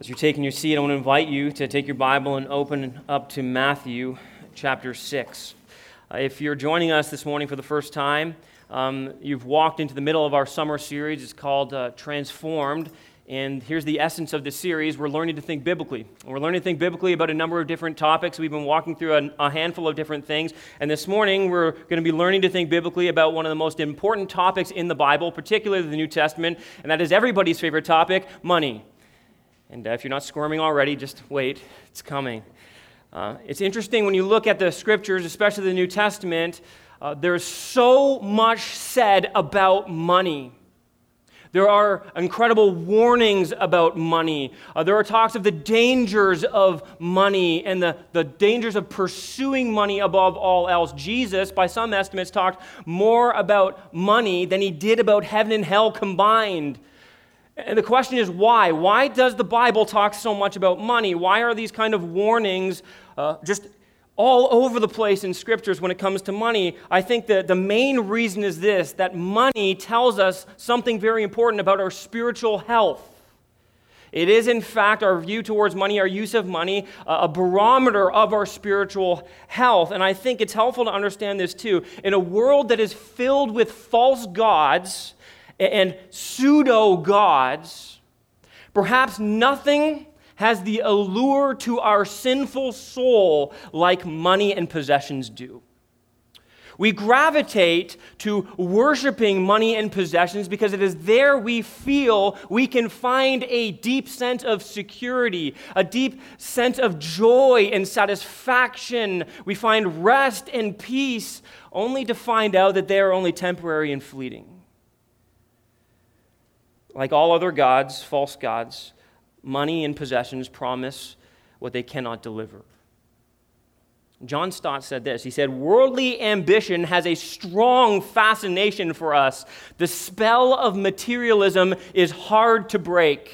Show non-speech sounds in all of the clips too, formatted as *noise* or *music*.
As you're taking your seat, I want to invite you to take your Bible and open up to Matthew chapter 6. Uh, if you're joining us this morning for the first time, um, you've walked into the middle of our summer series. It's called uh, Transformed. And here's the essence of this series we're learning to think biblically. We're learning to think biblically about a number of different topics. We've been walking through a, a handful of different things. And this morning, we're going to be learning to think biblically about one of the most important topics in the Bible, particularly the New Testament, and that is everybody's favorite topic money. And uh, if you're not squirming already, just wait, it's coming. Uh, it's interesting when you look at the scriptures, especially the New Testament, uh, there's so much said about money. There are incredible warnings about money. Uh, there are talks of the dangers of money and the, the dangers of pursuing money above all else. Jesus, by some estimates, talked more about money than he did about heaven and hell combined. And the question is why? Why does the Bible talk so much about money? Why are these kind of warnings uh, just all over the place in scriptures when it comes to money? I think that the main reason is this that money tells us something very important about our spiritual health. It is, in fact, our view towards money, our use of money, a barometer of our spiritual health. And I think it's helpful to understand this too. In a world that is filled with false gods, and pseudo gods, perhaps nothing has the allure to our sinful soul like money and possessions do. We gravitate to worshiping money and possessions because it is there we feel we can find a deep sense of security, a deep sense of joy and satisfaction. We find rest and peace, only to find out that they are only temporary and fleeting. Like all other gods, false gods, money and possessions promise what they cannot deliver. John Stott said this. He said, Worldly ambition has a strong fascination for us. The spell of materialism is hard to break.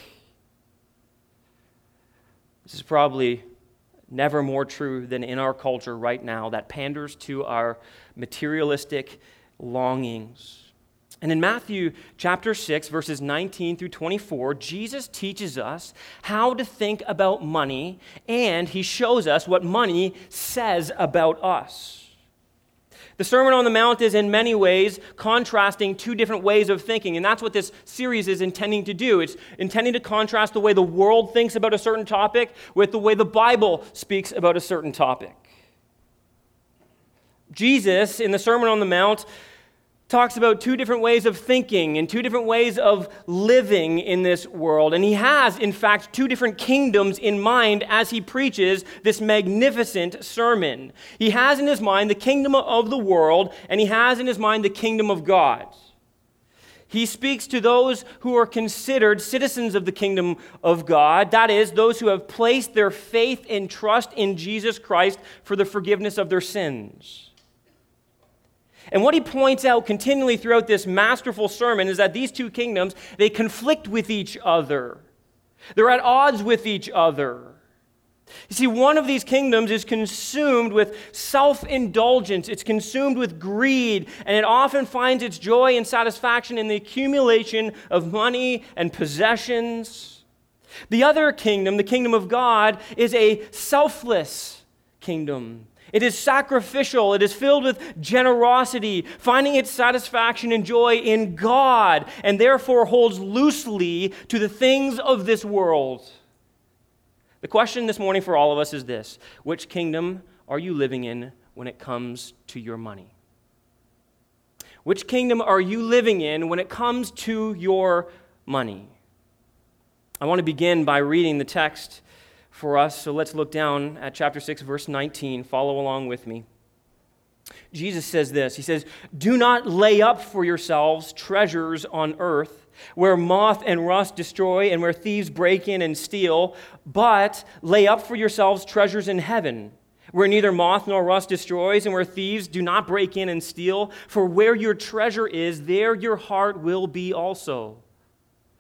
This is probably never more true than in our culture right now that panders to our materialistic longings. And in Matthew chapter 6, verses 19 through 24, Jesus teaches us how to think about money, and he shows us what money says about us. The Sermon on the Mount is in many ways contrasting two different ways of thinking, and that's what this series is intending to do. It's intending to contrast the way the world thinks about a certain topic with the way the Bible speaks about a certain topic. Jesus, in the Sermon on the Mount, talks about two different ways of thinking and two different ways of living in this world. And he has, in fact, two different kingdoms in mind as he preaches this magnificent sermon. He has in his mind the kingdom of the world, and he has in his mind the kingdom of God. He speaks to those who are considered citizens of the kingdom of God, that is, those who have placed their faith and trust in Jesus Christ for the forgiveness of their sins. And what he points out continually throughout this masterful sermon is that these two kingdoms, they conflict with each other. They're at odds with each other. You see, one of these kingdoms is consumed with self indulgence, it's consumed with greed, and it often finds its joy and satisfaction in the accumulation of money and possessions. The other kingdom, the kingdom of God, is a selfless kingdom. It is sacrificial. It is filled with generosity, finding its satisfaction and joy in God, and therefore holds loosely to the things of this world. The question this morning for all of us is this Which kingdom are you living in when it comes to your money? Which kingdom are you living in when it comes to your money? I want to begin by reading the text for us. So let's look down at chapter 6, verse 19. Follow along with me. Jesus says this He says, Do not lay up for yourselves treasures on earth where moth and rust destroy and where thieves break in and steal, but lay up for yourselves treasures in heaven where neither moth nor rust destroys and where thieves do not break in and steal. For where your treasure is, there your heart will be also.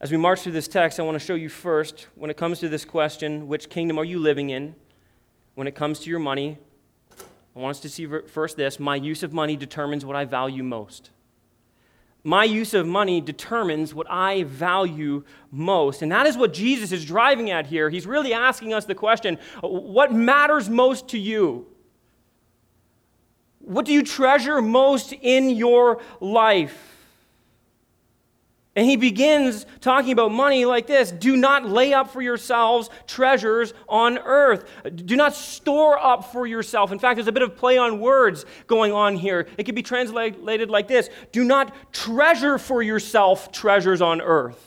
As we march through this text, I want to show you first, when it comes to this question, which kingdom are you living in? When it comes to your money, I want us to see first this my use of money determines what I value most my use of money determines what I value most. And that is what Jesus is driving at here. He's really asking us the question what matters most to you? What do you treasure most in your life? And he begins talking about money like this Do not lay up for yourselves treasures on earth. Do not store up for yourself. In fact, there's a bit of play on words going on here. It could be translated like this Do not treasure for yourself treasures on earth.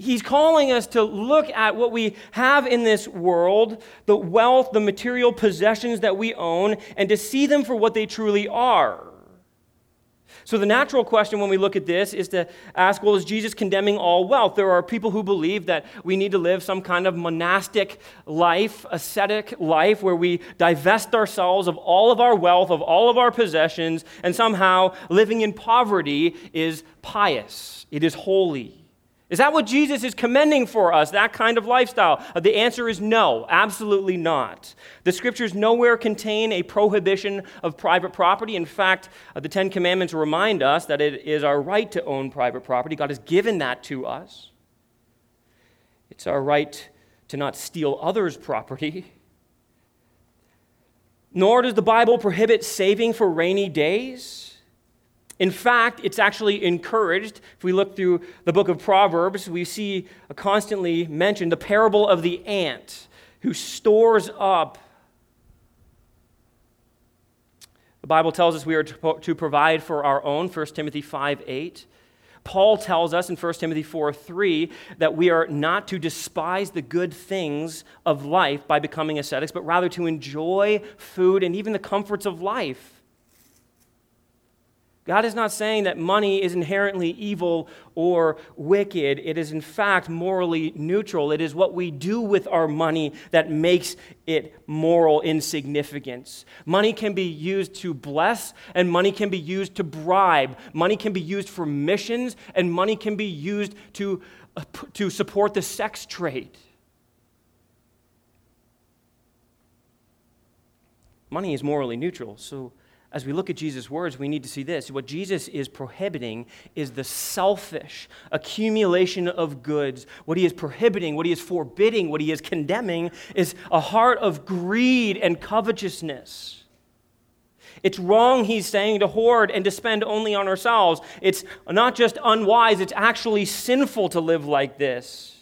He's calling us to look at what we have in this world, the wealth, the material possessions that we own, and to see them for what they truly are. So, the natural question when we look at this is to ask well, is Jesus condemning all wealth? There are people who believe that we need to live some kind of monastic life, ascetic life, where we divest ourselves of all of our wealth, of all of our possessions, and somehow living in poverty is pious, it is holy. Is that what Jesus is commending for us, that kind of lifestyle? Uh, the answer is no, absolutely not. The scriptures nowhere contain a prohibition of private property. In fact, uh, the Ten Commandments remind us that it is our right to own private property. God has given that to us. It's our right to not steal others' property. Nor does the Bible prohibit saving for rainy days. In fact, it's actually encouraged. If we look through the book of Proverbs, we see constantly mentioned the parable of the ant who stores up. The Bible tells us we are to provide for our own, 1 Timothy 5 8. Paul tells us in 1 Timothy 4 3 that we are not to despise the good things of life by becoming ascetics, but rather to enjoy food and even the comforts of life. God is not saying that money is inherently evil or wicked. It is, in fact, morally neutral. It is what we do with our money that makes it moral insignificance. Money can be used to bless, and money can be used to bribe. Money can be used for missions, and money can be used to, uh, to support the sex trade. Money is morally neutral. So, as we look at Jesus' words, we need to see this. What Jesus is prohibiting is the selfish accumulation of goods. What he is prohibiting, what he is forbidding, what he is condemning is a heart of greed and covetousness. It's wrong, he's saying, to hoard and to spend only on ourselves. It's not just unwise, it's actually sinful to live like this.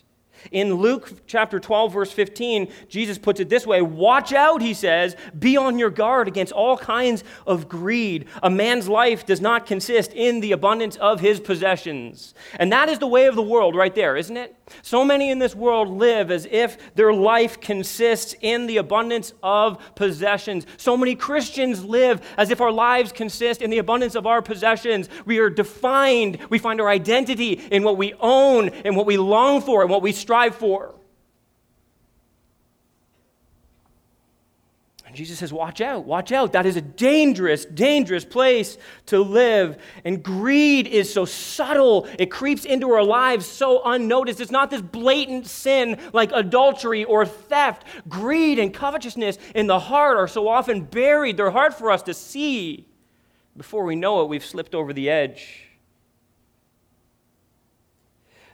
In Luke chapter 12, verse 15, Jesus puts it this way Watch out, he says, be on your guard against all kinds of greed. A man's life does not consist in the abundance of his possessions. And that is the way of the world right there, isn't it? So many in this world live as if their life consists in the abundance of possessions. So many Christians live as if our lives consist in the abundance of our possessions. We are defined, we find our identity in what we own and what we long for and what we strive for. Jesus says, Watch out, watch out. That is a dangerous, dangerous place to live. And greed is so subtle, it creeps into our lives so unnoticed. It's not this blatant sin like adultery or theft. Greed and covetousness in the heart are so often buried, they're hard for us to see. Before we know it, we've slipped over the edge.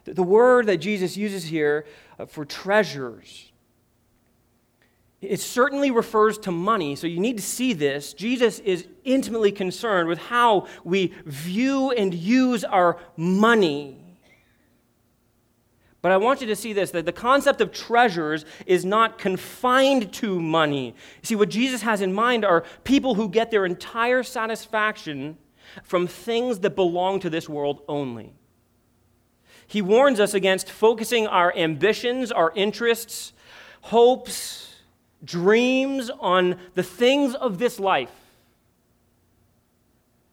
The word that Jesus uses here uh, for treasures it certainly refers to money, so you need to see this. Jesus is intimately concerned with how we view and use our money. But I want you to see this that the concept of treasures is not confined to money. See, what Jesus has in mind are people who get their entire satisfaction from things that belong to this world only. He warns us against focusing our ambitions, our interests, hopes, dreams on the things of this life.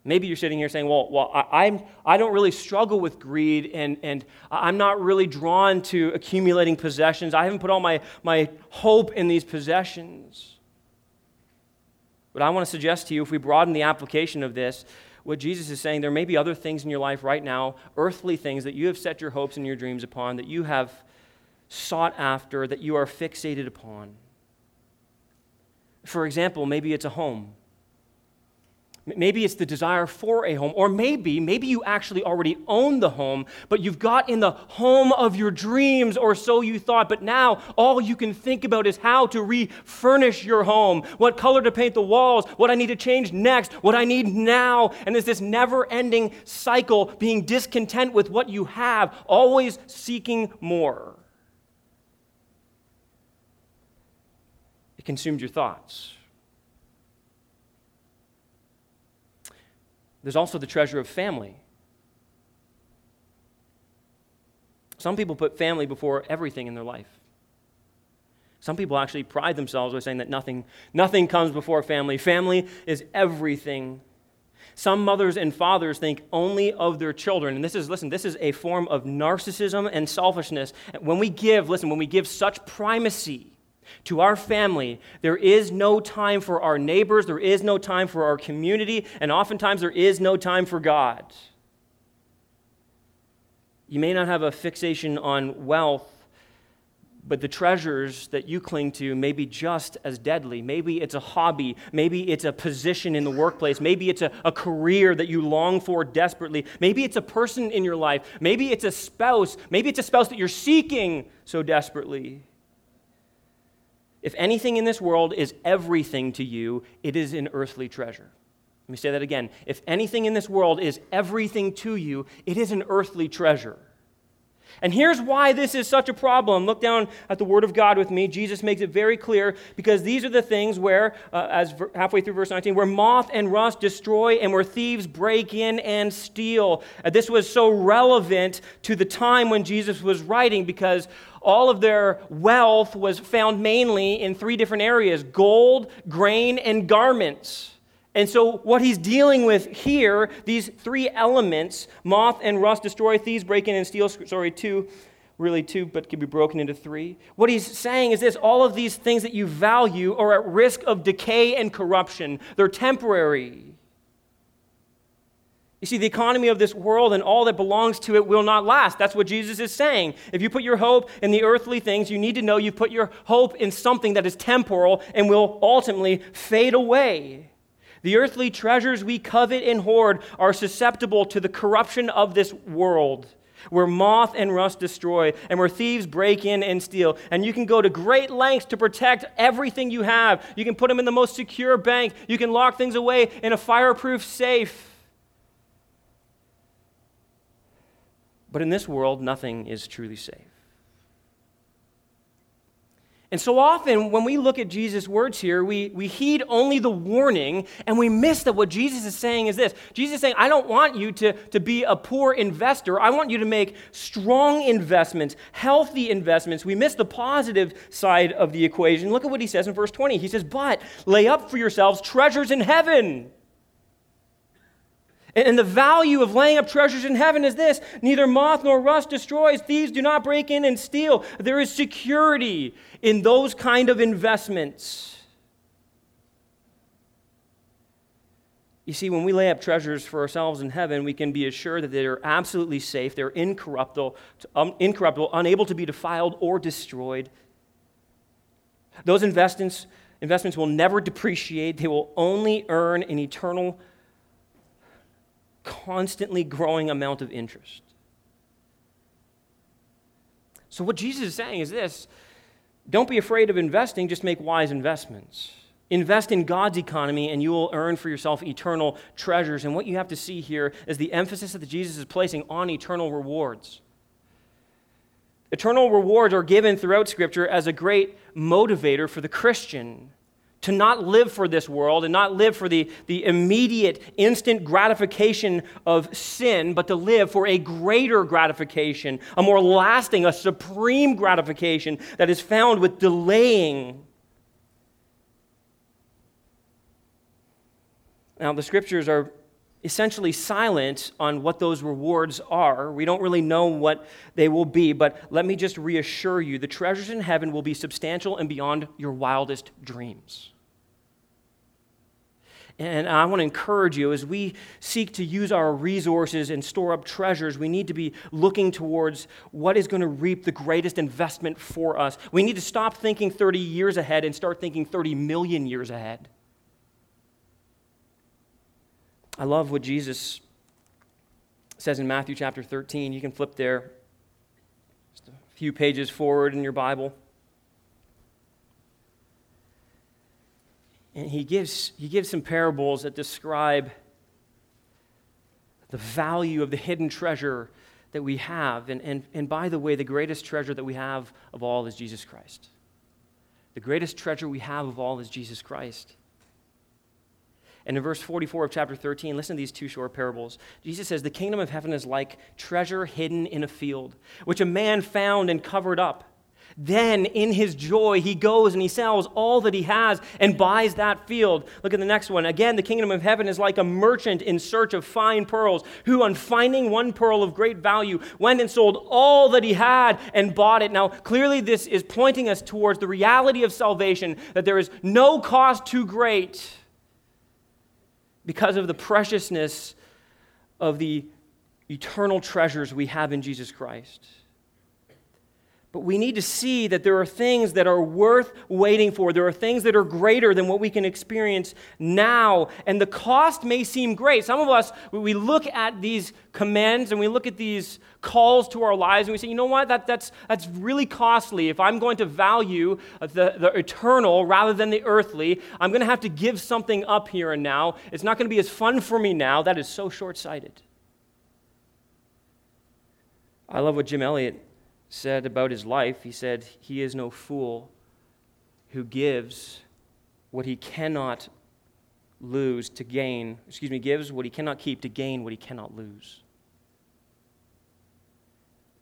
Maybe you're sitting here saying, Well, well I, I'm, I don't really struggle with greed and, and I'm not really drawn to accumulating possessions. I haven't put all my, my hope in these possessions. But I want to suggest to you, if we broaden the application of this, what Jesus is saying, there may be other things in your life right now, earthly things that you have set your hopes and your dreams upon, that you have sought after, that you are fixated upon. For example, maybe it's a home. Maybe it's the desire for a home, or maybe, maybe you actually already own the home, but you've got in the home of your dreams, or so you thought. But now all you can think about is how to refurnish your home, what color to paint the walls, what I need to change next, what I need now. And it's this never ending cycle being discontent with what you have, always seeking more. It consumes your thoughts. There's also the treasure of family. Some people put family before everything in their life. Some people actually pride themselves by saying that nothing, nothing comes before family. Family is everything. Some mothers and fathers think only of their children. And this is, listen, this is a form of narcissism and selfishness. When we give, listen, when we give such primacy to our family, there is no time for our neighbors, there is no time for our community, and oftentimes there is no time for God. You may not have a fixation on wealth, but the treasures that you cling to may be just as deadly. Maybe it's a hobby. Maybe it's a position in the workplace. Maybe it's a, a career that you long for desperately. Maybe it's a person in your life. Maybe it's a spouse. Maybe it's a spouse that you're seeking so desperately. If anything in this world is everything to you, it is an earthly treasure. Let me say that again. If anything in this world is everything to you, it is an earthly treasure. And here's why this is such a problem. Look down at the Word of God with me. Jesus makes it very clear because these are the things where, uh, as halfway through verse 19, where moth and rust destroy and where thieves break in and steal. Uh, this was so relevant to the time when Jesus was writing because all of their wealth was found mainly in three different areas gold, grain, and garments. And so, what he's dealing with here, these three elements moth and rust, destroy, thieves, break in, and steal sorry, two, really two, but can be broken into three. What he's saying is this all of these things that you value are at risk of decay and corruption, they're temporary. You see, the economy of this world and all that belongs to it will not last. That's what Jesus is saying. If you put your hope in the earthly things, you need to know you've put your hope in something that is temporal and will ultimately fade away. The earthly treasures we covet and hoard are susceptible to the corruption of this world, where moth and rust destroy, and where thieves break in and steal. And you can go to great lengths to protect everything you have. You can put them in the most secure bank, you can lock things away in a fireproof safe. But in this world, nothing is truly safe. And so often, when we look at Jesus' words here, we, we heed only the warning and we miss that what Jesus is saying is this Jesus is saying, I don't want you to, to be a poor investor. I want you to make strong investments, healthy investments. We miss the positive side of the equation. Look at what he says in verse 20. He says, But lay up for yourselves treasures in heaven and the value of laying up treasures in heaven is this neither moth nor rust destroys, thieves do not break in and steal. There is security in those kind of investments. You see, when we lay up treasures for ourselves in heaven, we can be assured that they're absolutely safe, they're incorruptible, um, incorruptible unable to be defiled or destroyed. Those investments, investments will never depreciate, they will only earn an eternal constantly growing amount of interest. So, what Jesus is saying is this don't be afraid of investing, just make wise investments. Invest in God's economy, and you will earn for yourself eternal treasures. And what you have to see here is the emphasis that Jesus is placing on eternal rewards. Eternal rewards are given throughout Scripture as a great motivator for the Christian to not live for this world and not live for the, the immediate, instant gratification of sin, but to live for a greater gratification, a more lasting, a supreme gratification that is found with delaying. Now, the scriptures are essentially silent on what those rewards are. We don't really know what they will be, but let me just reassure you the treasures in heaven will be substantial and beyond your wildest dreams. And I want to encourage you as we seek to use our resources and store up treasures, we need to be looking towards what is going to reap the greatest investment for us. We need to stop thinking 30 years ahead and start thinking 30 million years ahead. I love what Jesus says in Matthew chapter 13. You can flip there just a few pages forward in your Bible. And he gives, he gives some parables that describe the value of the hidden treasure that we have. And, and, and by the way, the greatest treasure that we have of all is Jesus Christ. The greatest treasure we have of all is Jesus Christ. And in verse 44 of chapter 13, listen to these two short parables. Jesus says, The kingdom of heaven is like treasure hidden in a field, which a man found and covered up. Then, in his joy, he goes and he sells all that he has and buys that field. Look at the next one. Again, the kingdom of heaven is like a merchant in search of fine pearls, who, on finding one pearl of great value, went and sold all that he had and bought it. Now, clearly, this is pointing us towards the reality of salvation that there is no cost too great because of the preciousness of the eternal treasures we have in Jesus Christ. But we need to see that there are things that are worth waiting for. There are things that are greater than what we can experience now. And the cost may seem great. Some of us, we look at these commands and we look at these calls to our lives and we say, you know what, that, that's, that's really costly. If I'm going to value the, the eternal rather than the earthly, I'm going to have to give something up here and now. It's not going to be as fun for me now. That is so short sighted. I love what Jim Elliot said about his life. He said, He is no fool who gives what he cannot lose to gain, excuse me, gives what he cannot keep to gain what he cannot lose.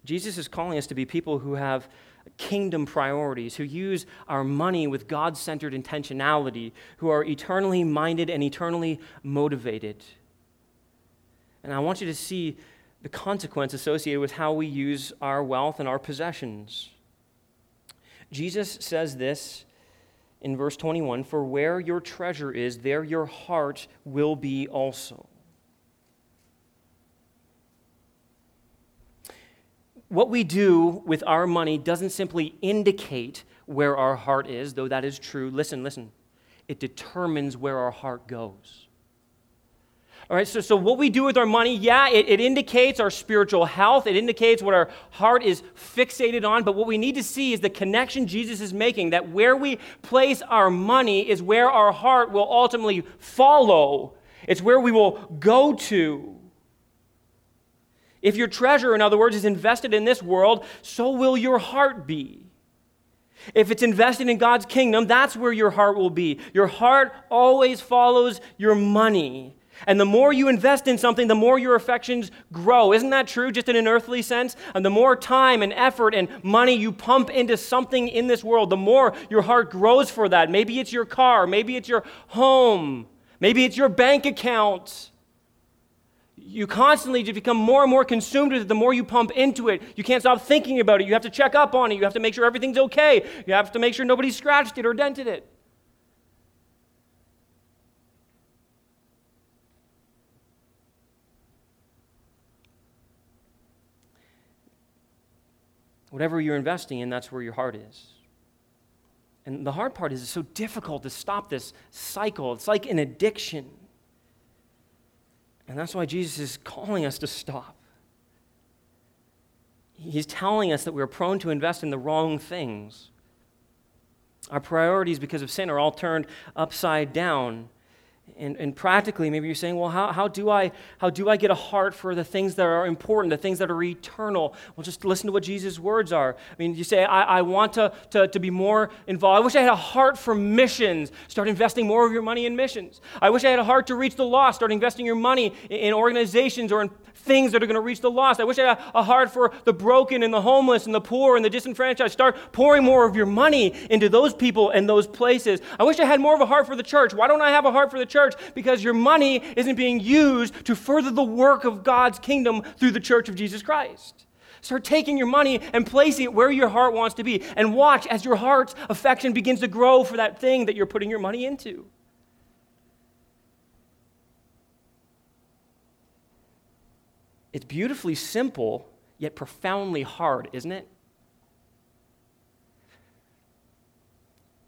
Jesus is calling us to be people who have kingdom priorities, who use our money with God centered intentionality, who are eternally minded and eternally motivated. And I want you to see the consequence associated with how we use our wealth and our possessions. Jesus says this in verse 21 For where your treasure is, there your heart will be also. What we do with our money doesn't simply indicate where our heart is, though that is true. Listen, listen. It determines where our heart goes. All right, so, so what we do with our money, yeah, it, it indicates our spiritual health. It indicates what our heart is fixated on. But what we need to see is the connection Jesus is making that where we place our money is where our heart will ultimately follow, it's where we will go to. If your treasure, in other words, is invested in this world, so will your heart be. If it's invested in God's kingdom, that's where your heart will be. Your heart always follows your money. And the more you invest in something, the more your affections grow. Isn't that true, just in an earthly sense? And the more time and effort and money you pump into something in this world, the more your heart grows for that. Maybe it's your car, maybe it's your home, maybe it's your bank account. You constantly just become more and more consumed with it the more you pump into it. You can't stop thinking about it. You have to check up on it. You have to make sure everything's okay. You have to make sure nobody scratched it or dented it. Whatever you're investing in, that's where your heart is. And the hard part is it's so difficult to stop this cycle. It's like an addiction. And that's why Jesus is calling us to stop. He's telling us that we're prone to invest in the wrong things. Our priorities, because of sin, are all turned upside down. And, and practically, maybe you're saying, well, how, how, do I, how do I get a heart for the things that are important, the things that are eternal? Well, just listen to what Jesus' words are. I mean, you say, I, I want to, to, to be more involved. I wish I had a heart for missions. Start investing more of your money in missions. I wish I had a heart to reach the lost. Start investing your money in, in organizations or in things that are going to reach the lost. I wish I had a heart for the broken and the homeless and the poor and the disenfranchised. Start pouring more of your money into those people and those places. I wish I had more of a heart for the church. Why don't I have a heart for the church? Church because your money isn't being used to further the work of God's kingdom through the church of Jesus Christ. Start taking your money and placing it where your heart wants to be. And watch as your heart's affection begins to grow for that thing that you're putting your money into. It's beautifully simple, yet profoundly hard, isn't it?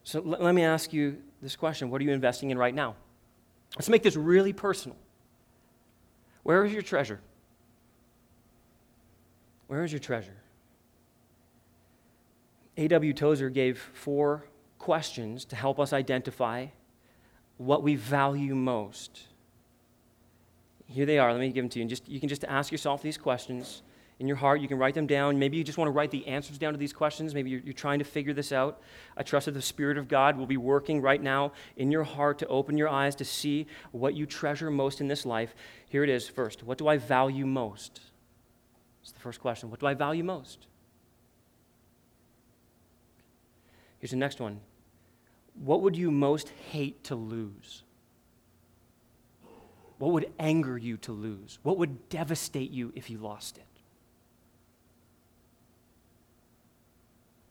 So let me ask you this question What are you investing in right now? Let's make this really personal. Where is your treasure? Where is your treasure? A.W. Tozer gave four questions to help us identify what we value most. Here they are. Let me give them to you. And just, you can just ask yourself these questions in your heart. You can write them down. Maybe you just want to write the answers down to these questions. Maybe you're, you're, trying to figure this out. I trust that the Spirit of God will be working right now in your heart to open your eyes to see what you treasure most in this life. Here it is first. What do I value most? It's the first question. What do I value most? Here's the next one. What would you most hate to lose? What would anger you to lose? What would devastate you if you lost it?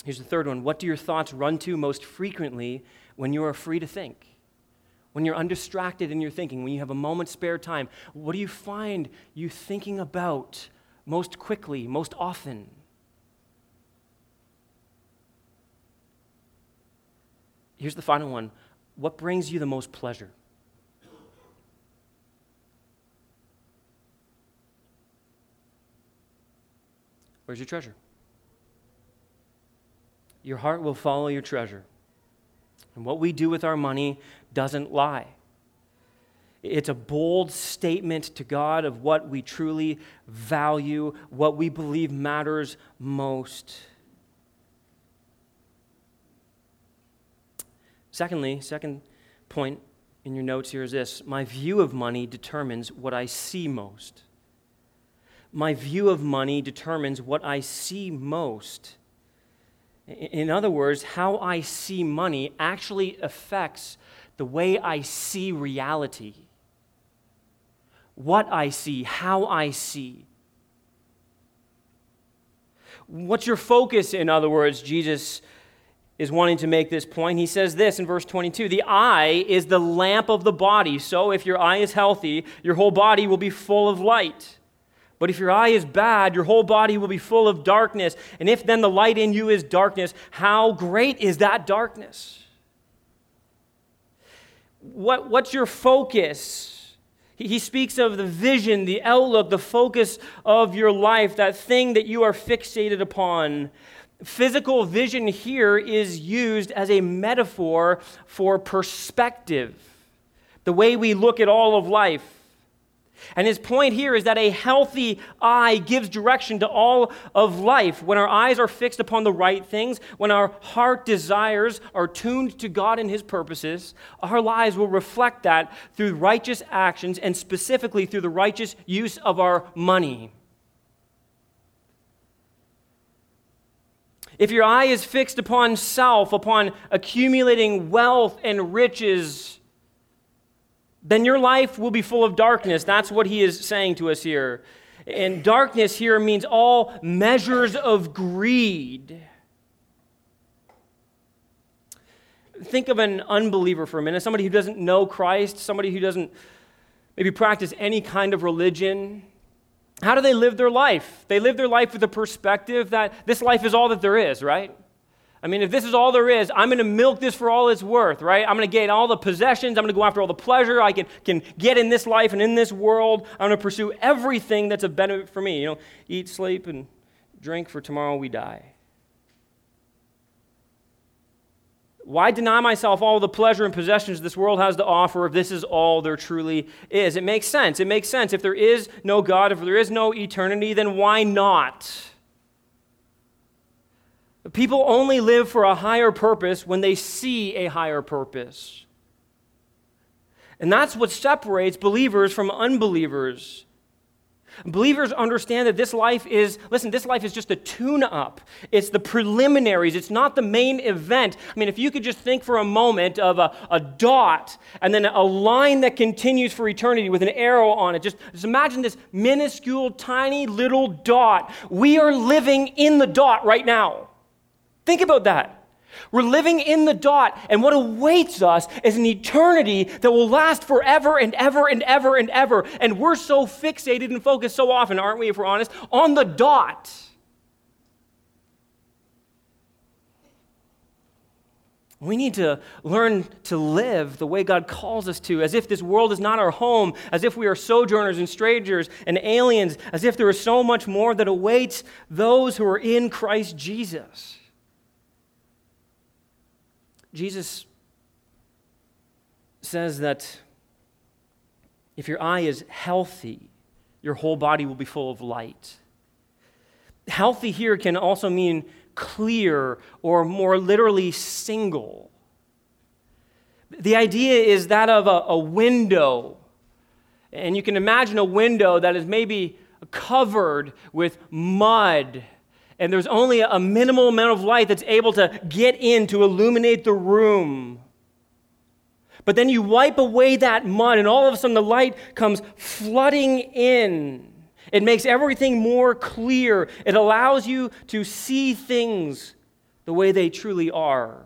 Here's the third one. What do your thoughts run to most frequently when you are free to think? When you're undistracted in your thinking, when you have a moment's spare time, what do you find you thinking about most quickly, most often? Here's the final one. What brings you the most pleasure? Where's your treasure? Your heart will follow your treasure. And what we do with our money doesn't lie. It's a bold statement to God of what we truly value, what we believe matters most. Secondly, second point in your notes here is this my view of money determines what I see most. My view of money determines what I see most. In other words, how I see money actually affects the way I see reality. What I see, how I see. What's your focus, in other words? Jesus is wanting to make this point. He says this in verse 22 The eye is the lamp of the body. So if your eye is healthy, your whole body will be full of light. But if your eye is bad, your whole body will be full of darkness. And if then the light in you is darkness, how great is that darkness? What, what's your focus? He, he speaks of the vision, the outlook, the focus of your life, that thing that you are fixated upon. Physical vision here is used as a metaphor for perspective, the way we look at all of life. And his point here is that a healthy eye gives direction to all of life. When our eyes are fixed upon the right things, when our heart desires are tuned to God and his purposes, our lives will reflect that through righteous actions and specifically through the righteous use of our money. If your eye is fixed upon self, upon accumulating wealth and riches, then your life will be full of darkness. That's what he is saying to us here. And darkness here means all measures of greed. Think of an unbeliever for a minute, somebody who doesn't know Christ, somebody who doesn't maybe practice any kind of religion. How do they live their life? They live their life with the perspective that this life is all that there is, right? I mean, if this is all there is, I'm going to milk this for all it's worth, right? I'm going to gain all the possessions. I'm going to go after all the pleasure I can, can get in this life and in this world. I'm going to pursue everything that's a benefit for me. You know, eat, sleep, and drink, for tomorrow we die. Why deny myself all the pleasure and possessions this world has to offer if this is all there truly is? It makes sense. It makes sense. If there is no God, if there is no eternity, then why not? People only live for a higher purpose when they see a higher purpose. And that's what separates believers from unbelievers. Believers understand that this life is, listen, this life is just a tune up. It's the preliminaries, it's not the main event. I mean, if you could just think for a moment of a, a dot and then a line that continues for eternity with an arrow on it, just, just imagine this minuscule, tiny little dot. We are living in the dot right now. Think about that. We're living in the dot, and what awaits us is an eternity that will last forever and ever and ever and ever. And we're so fixated and focused so often, aren't we, if we're honest, on the dot. We need to learn to live the way God calls us to, as if this world is not our home, as if we are sojourners and strangers and aliens, as if there is so much more that awaits those who are in Christ Jesus. Jesus says that if your eye is healthy, your whole body will be full of light. Healthy here can also mean clear or more literally single. The idea is that of a, a, window. And you can imagine a window that is maybe covered with mud and there's only a minimal amount of light that's able to get in to illuminate the room. But then you wipe away that mud, and all of a sudden the light comes flooding in. It makes everything more clear. It allows you to see things the way they truly are.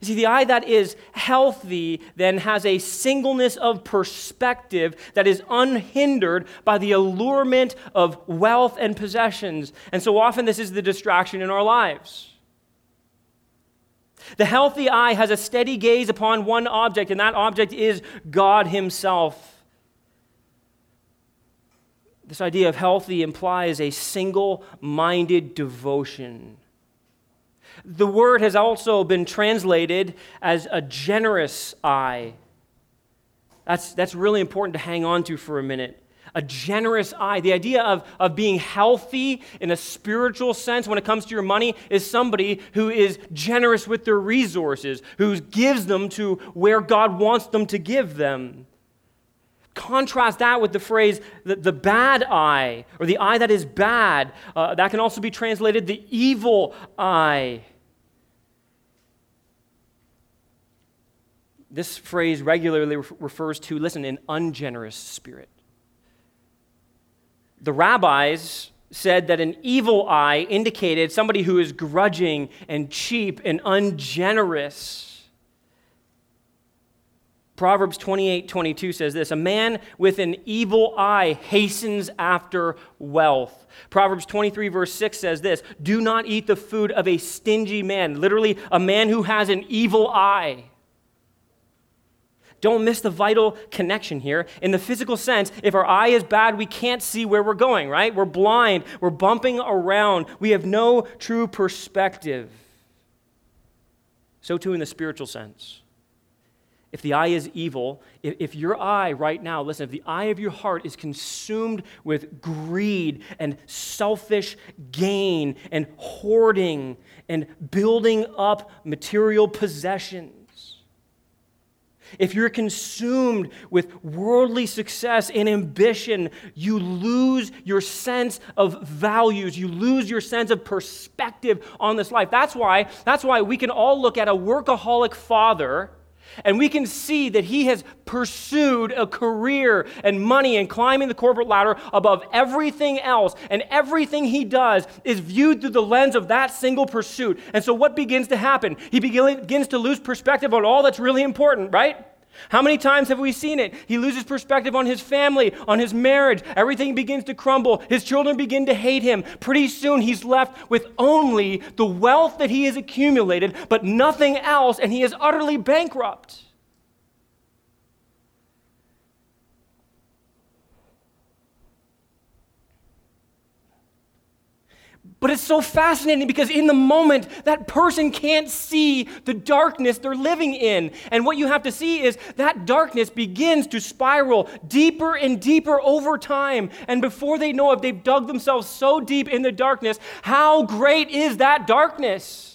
You see, the eye that is healthy then has a singleness of perspective that is unhindered by the allurement of wealth and possessions. And so often, this is the distraction in our lives. The healthy eye has a steady gaze upon one object, and that object is God Himself. This idea of healthy implies a single minded devotion the word has also been translated as a generous eye. That's, that's really important to hang on to for a minute. A generous eye. The idea of, of being healthy in a spiritual sense when it comes to your money is somebody who is generous with their resources, who gives them to where God wants them to give them. Contrast that with the phrase the, the bad eye, or the eye that is bad. Uh, that can also be translated the evil eye. This phrase regularly refers to, listen, an ungenerous spirit. The rabbis said that an evil eye indicated somebody who is grudging and cheap and ungenerous. Proverbs 28 22 says this A man with an evil eye hastens after wealth. Proverbs 23, verse 6 says this Do not eat the food of a stingy man, literally, a man who has an evil eye. Don't miss the vital connection here. In the physical sense, if our eye is bad, we can't see where we're going, right? We're blind, we're bumping around, we have no true perspective. So, too, in the spiritual sense. If the eye is evil, if, if, your eye right now, listen, if the eye of your heart is consumed with greed and selfish gain and hoarding and building up material possessions, if you're consumed with worldly success and ambition, you lose your sense of values. You lose your sense of perspective on this life. That's why, that's why we can all look at a workaholic father and we can see that he has pursued a career and money and climbing the corporate ladder above everything else. And everything he does is viewed through the lens of that single pursuit. And so, what begins to happen? He begins to lose perspective on all that's really important, right? How many times have we seen it? He loses perspective on his family, on his marriage. Everything begins to crumble. His children begin to hate him. Pretty soon, he's left with only the wealth that he has accumulated, but nothing else, and he is utterly bankrupt. But it's so fascinating because in the moment, that person can't see the darkness they're living in. And what you have to see is that darkness begins to spiral deeper and deeper over time. And before they know it, they've dug themselves so deep in the darkness. How great is that darkness?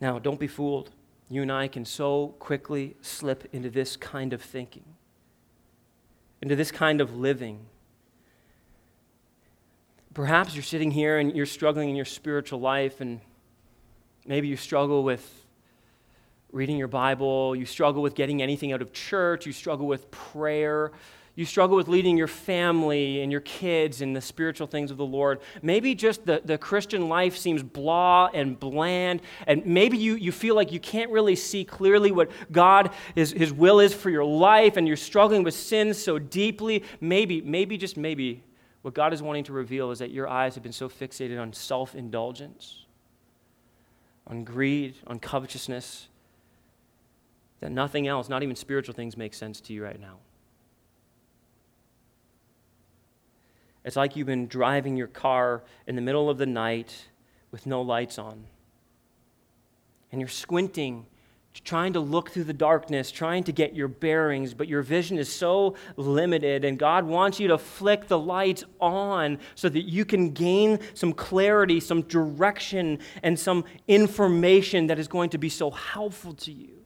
Now, don't be fooled. You and I can so quickly slip into this kind of thinking, into this kind of living. Perhaps you're sitting here and you're struggling in your spiritual life, and maybe you struggle with reading your Bible, you struggle with getting anything out of church, you struggle with prayer, you struggle with leading your family and your kids in the spiritual things of the Lord. Maybe just the, the Christian life seems blah and bland, and maybe you, you feel like you can't really see clearly what God, is, His will is for your life, and you're struggling with sin so deeply. Maybe, maybe, just maybe, what God is wanting to reveal is that your eyes have been so fixated on self indulgence, on greed, on covetousness that nothing else, not even spiritual things, make sense to you right now. It's like you've been driving your car in the middle of the night with no lights on. And you're squinting, trying to look through the darkness, trying to get your bearings, but your vision is so limited. And God wants you to flick the lights on so that you can gain some clarity, some direction, and some information that is going to be so helpful to you.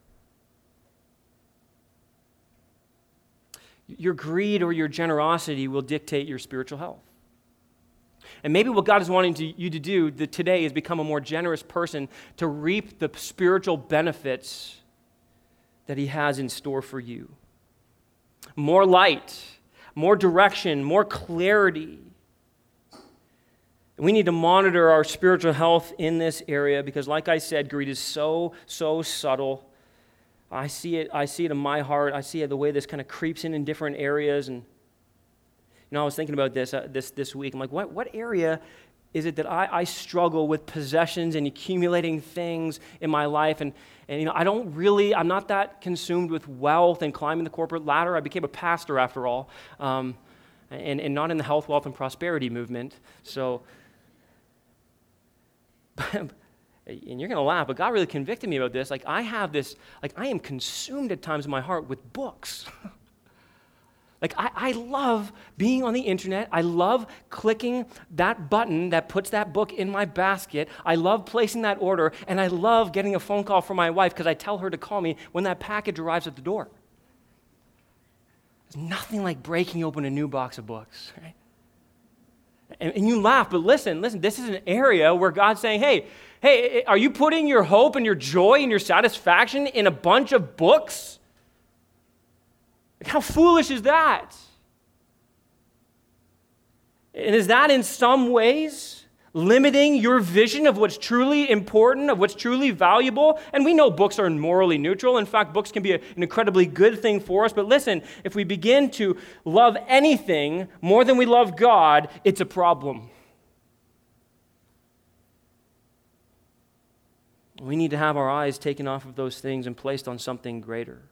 Your greed or your generosity will dictate your spiritual health. And maybe what God is wanting to, you to do today is become a more generous person to reap the spiritual benefits that He has in store for you. More light, more direction, more clarity. We need to monitor our spiritual health in this area because, like I said, greed is so, so subtle I see it, I see it in my heart. I see it the way this kind of creeps in in different areas. And, you know, I was thinking about this uh, this, this week. I'm like, what, what area is it that I, I struggle with possessions and accumulating things in my life? And, and, you know, I don't really, I'm not that consumed with wealth and climbing the corporate ladder. I became a pastor after all, um, and, and not in the health, wealth, and prosperity movement. So, *laughs* and you're going to laugh, but God really convicted me about this. Like, I have this, like, I am consumed at times in my heart with books. *laughs* like, I, I love being on the internet. I love clicking that button that puts that book in my basket. I love placing that order, and I love getting a phone call from my wife because I tell her to call me when that package arrives at the door. There's nothing like breaking open a new box of books, right? And, and you laugh, but listen, listen, this is an area where God's saying, hey, hey, are you putting your hope and your joy and your satisfaction in a bunch of books? How foolish is that? And is that in some ways limiting your vision of what's truly important, of what's truly valuable. And we know books are morally neutral. In fact, books can be a, an incredibly good thing for us. But listen, if we begin to love anything more than we love God, it's a problem. We need to have our eyes taken off of those things and placed on something greater.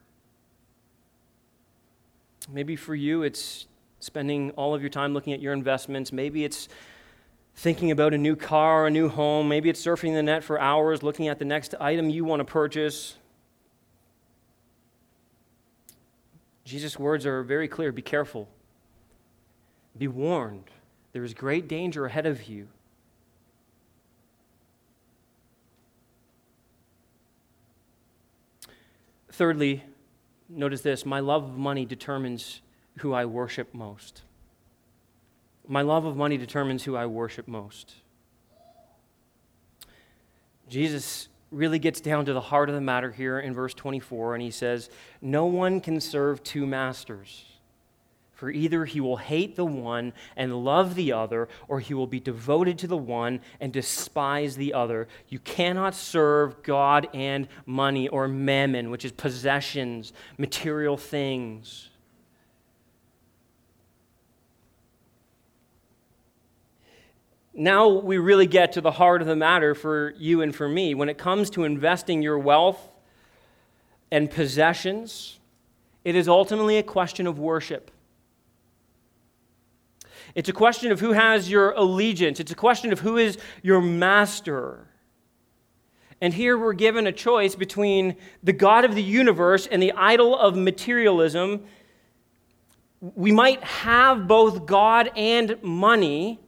Maybe for you, it's spending all of your time looking at your investments. Maybe it's thinking about a new car, a new home. Maybe it's surfing the net for hours, looking at the next item you want to purchase. Jesus' words are very clear be careful, be warned. There is great danger ahead of you. Thirdly, notice this my love of money determines who I worship most. My love of money determines who I worship most. Jesus really gets down to the heart of the matter here in verse 24, and he says, No one can serve two masters. For either he will hate the one and love the other, or he will be devoted to the one and despise the other. You cannot serve God and money, or mammon, which is possessions, material things. now we really get to the heart of the matter for you and for me. When it comes to investing your wealth and possessions, it is ultimately a question of worship. It's a question of who has your allegiance, it's a question of who is your master. And here we're given a choice between the God of the universe and the idol of materialism. We might have both God and money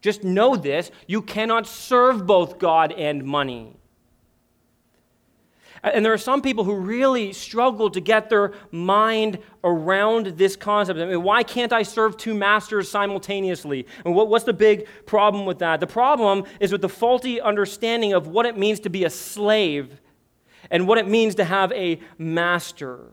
just know this you cannot serve both God and money. And there are some people who really struggle to get their mind around this concept. I mean, why can't I serve two masters simultaneously? And what, what's the big problem with that? The problem is with the faulty understanding of what it means to be a slave and what it means to have a master.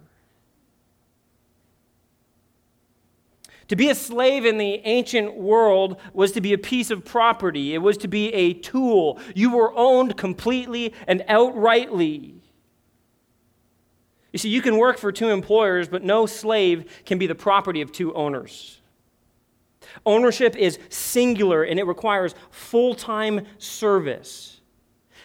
To be a slave in the ancient world was to be a piece of property, it was to be a tool. You were owned completely and outrightly. You see, you can work for two employers, but no slave can be the property of two owners. Ownership is singular and it requires full time service.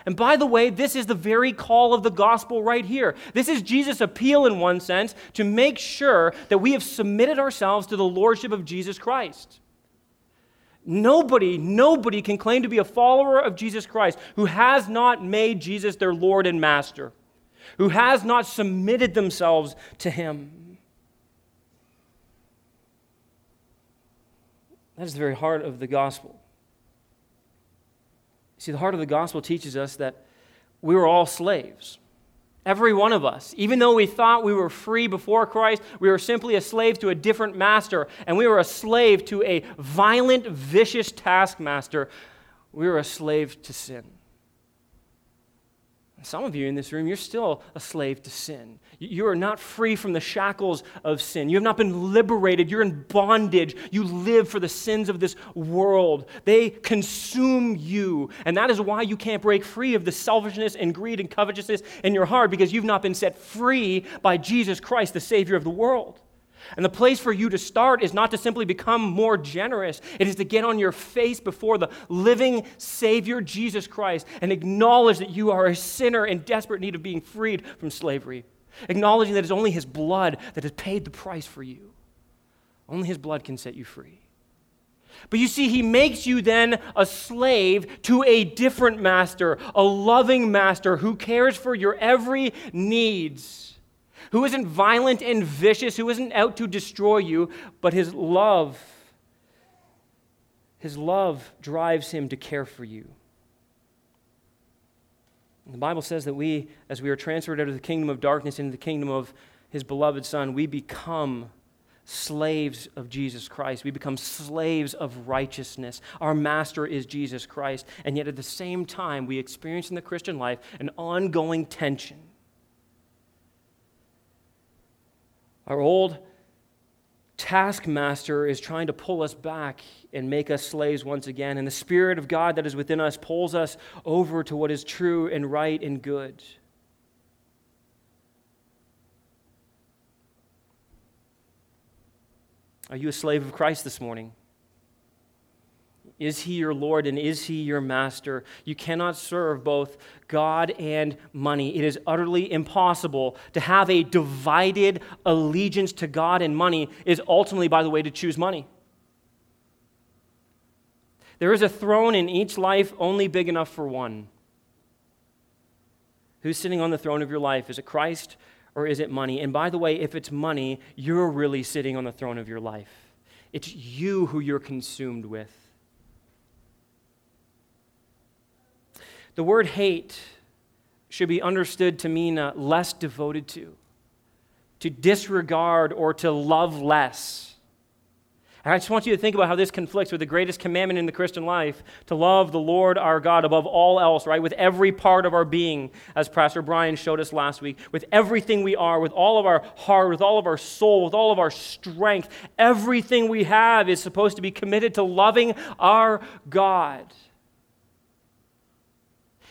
And by the way, this is the very call of the gospel right here. This is Jesus' appeal, in one sense, to make sure that we have submitted ourselves to the lordship of Jesus Christ. Nobody, nobody can claim to be a follower of Jesus Christ who has not made Jesus their Lord and Master who has not submitted themselves to him. That is the very heart of the gospel. See, the heart of the gospel teaches us that we were all slaves. Every one of us. Even though we thought we were free before Christ, we were simply a slave to a different master, and we were a slave to a violent, vicious taskmaster. We were a slave to sin. Some of you in this room, you're still a slave to sin. You are not free from the shackles of sin. You have not been liberated. You're in bondage. You live for the sins of this world. They consume you. And that is why you can't break free of the selfishness and greed and covetousness in your heart because you've not been set free by Jesus Christ, the Savior of the world. And the place for you to start is not to simply become more generous, it is to get on your face before the living Savior, Jesus Christ, and acknowledge that you are a sinner in desperate need of being freed from slavery. Acknowledging that it's only His blood that has paid the price for you. Only His blood can set you free. But you see, he makes you then a slave to a different master, a loving master who cares for your every needs who isn't violent and vicious, who isn't out to destroy you, but his love, his love drives him to care for you. The Bible says that we, as we are transferred out of the kingdom of darkness into the kingdom of his beloved Son, we become slaves of Jesus Christ. We become slaves of righteousness. Our master is Jesus Christ. And yet, at the same time, we experience in the Christian life an ongoing tension Our old taskmaster is trying to pull us back and make us slaves once again. And the Spirit of God that is within us pulls us over to what is true and right and good. Are you a slave of Christ this morning? Is he your Lord and is he your master? You cannot serve both God and money. It is utterly impossible to have a divided allegiance to God and money, is ultimately, by the way, to choose money. There is a throne in each life only big enough for one. Who's sitting on the throne of your life? Is it Christ or is it money? And by the way, if it's money, you're really sitting on the throne of your life. It's you who you're consumed with. The word hate should be understood to mean uh, less devoted to, to disregard, or to love less. And I just want you to think about how this conflicts with the greatest commandment in the Christian life to love the Lord our God above all else, right? With every part of our being, as Pastor Brian showed us last week, with everything we are, with all of our heart, with all of our soul, with all of our strength. Everything we have is supposed to be committed to loving our God.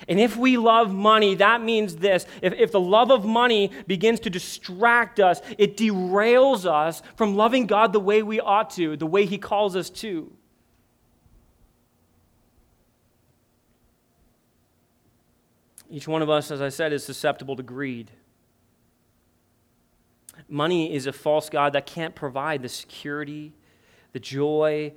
And if we love money, that means this. If, if the love of money begins to distract us, it derails us from loving God the way we ought to, the way He calls us to. Each one of us, as I said, is susceptible to greed. Money is a false God that can't provide the security, the joy,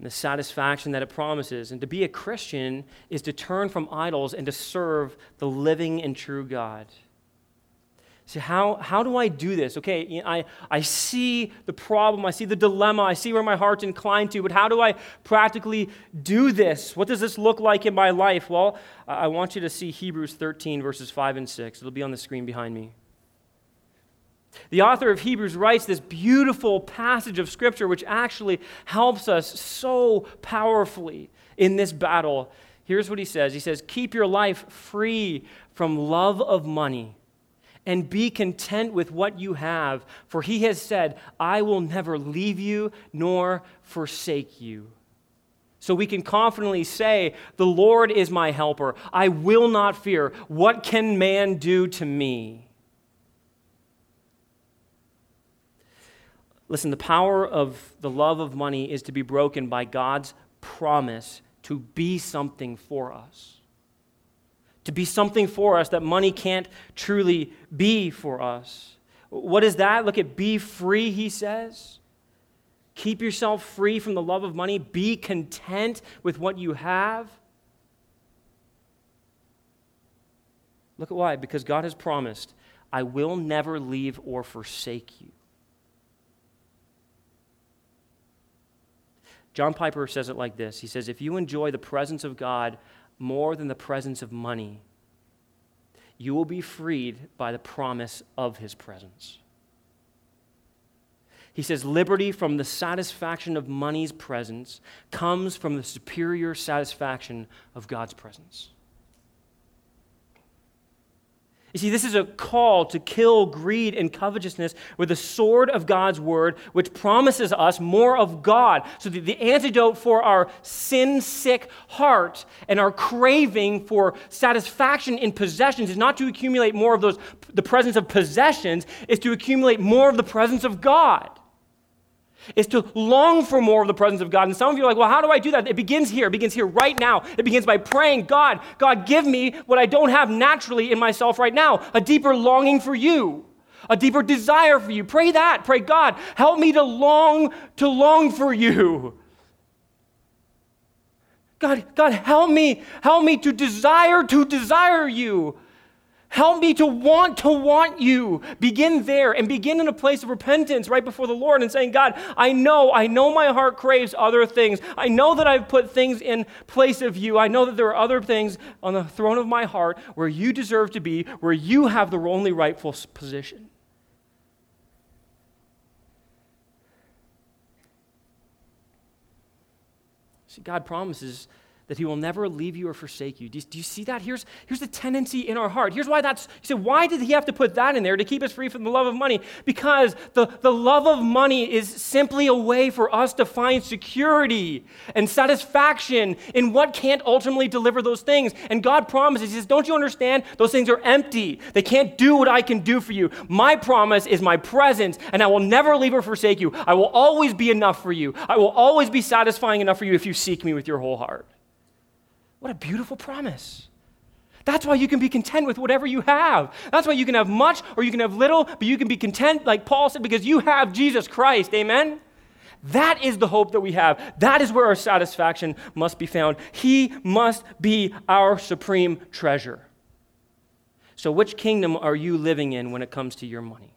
and the satisfaction that it promises. And to be a Christian is to turn from idols and to serve the living and true God. So, how, how do I do this? Okay, I, I see the problem, I see the dilemma, I see where my heart's inclined to, but how do I practically do this? What does this look like in my life? Well, I want you to see Hebrews 13, verses 5 and 6. It'll be on the screen behind me. The author of Hebrews writes this beautiful passage of Scripture, which actually helps us so powerfully in this battle. Here's what he says He says, Keep your life free from love of money and be content with what you have, for he has said, I will never leave you nor forsake you. So we can confidently say, The Lord is my helper. I will not fear. What can man do to me? Listen, the power of the love of money is to be broken by God's promise to be something for us to be something for us that money can't truly be for us. What is that? Look at be free, he says. Keep yourself free from the love of money. Be content with what you have. Look at why. Because God has promised, I will never leave or forsake you. John Piper says it like this He says, If you enjoy the presence of God more than the presence of money, you will be freed by the promise of his presence. He says, liberty from the satisfaction of money's presence comes from the superior satisfaction of God's presence. You see, this is a call to kill greed and covetousness with the sword of God's word, which promises us more of God. So, the, antidote for our sin sick heart and our craving for satisfaction in possessions is not to accumulate more of those, the presence of possessions, is to accumulate more of the presence of God is to long for more of the presence of God. And some of you are like, well, how do I do that? It begins here. It begins here right now. It begins by praying, God, God, give me what I don't have naturally in myself right now a deeper longing for you, a deeper desire for you. Pray that. Pray, God, help me to long, to long for you. God, God, help me, help me to desire to desire you. Help me to want to want you. Begin there and begin in a place of repentance right before the Lord and saying, God, I know, I know my heart craves other things. I know that I've put things in place of you. I know that there are other things on the throne of my heart where you deserve to be, where you have the only rightful position. See, God promises that he will never leave you or forsake you. Do, you. do, you see that? Here's, here's the tendency in our heart. Here's why that's, you say, why did he have to put that in there to keep us free from the love of money? Because the, the love of money is simply a way for us to find security and satisfaction in what can't ultimately deliver those things. And God promises, he says, don't you understand? Those things are empty. They can't do what I can do for you. My promise is my presence, and I will never leave or forsake you. I will always be enough for you. I will always be satisfying enough for you if you seek me with your whole heart. What a beautiful promise. That's why you can be content with whatever you have. That's why you can have much or you can have little, but you can be content, like Paul said, because you have Jesus Christ. Amen? That is the hope that we have. That is where our satisfaction must be found. He must be our supreme treasure. So, which kingdom are you living in when it comes to your money?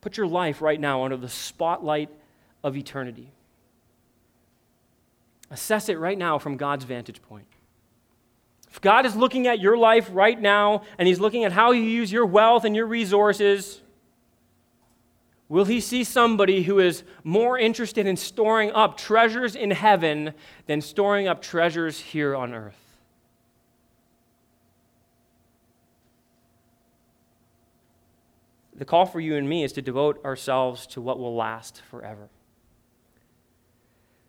Put your life right now under the spotlight of eternity. Assess it right now from God's vantage point. If God is looking at your life right now and He's looking at how you use your wealth and your resources, will He see somebody who is more interested in storing up treasures in heaven than storing up treasures here on earth? The call for you and me is to devote ourselves to what will last forever.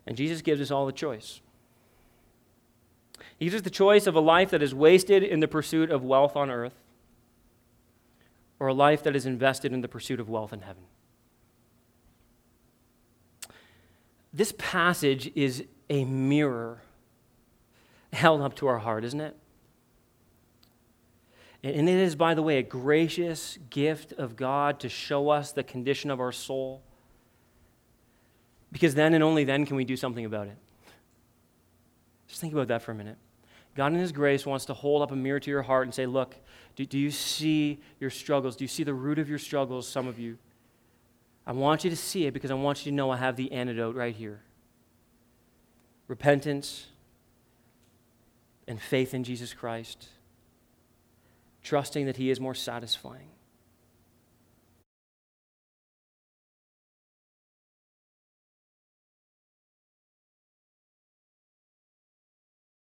And Jesus gives us all the choice. He gives us the choice of a life that is wasted in the pursuit of wealth on earth or a life that is invested in the pursuit of wealth in heaven. This passage is a mirror held up to our heart, isn't it? And it is, by the way, a gracious gift of God to show us the condition of our soul because then and only then can we do something about it. Just think about that for a minute. God, in His grace, wants to hold up a mirror to your heart and say, Look, do, do you see your struggles? Do you see the root of your struggles, some of you? I want you to see it because I want you to know I have the antidote right here repentance and faith in Jesus Christ, trusting that He is more satisfying.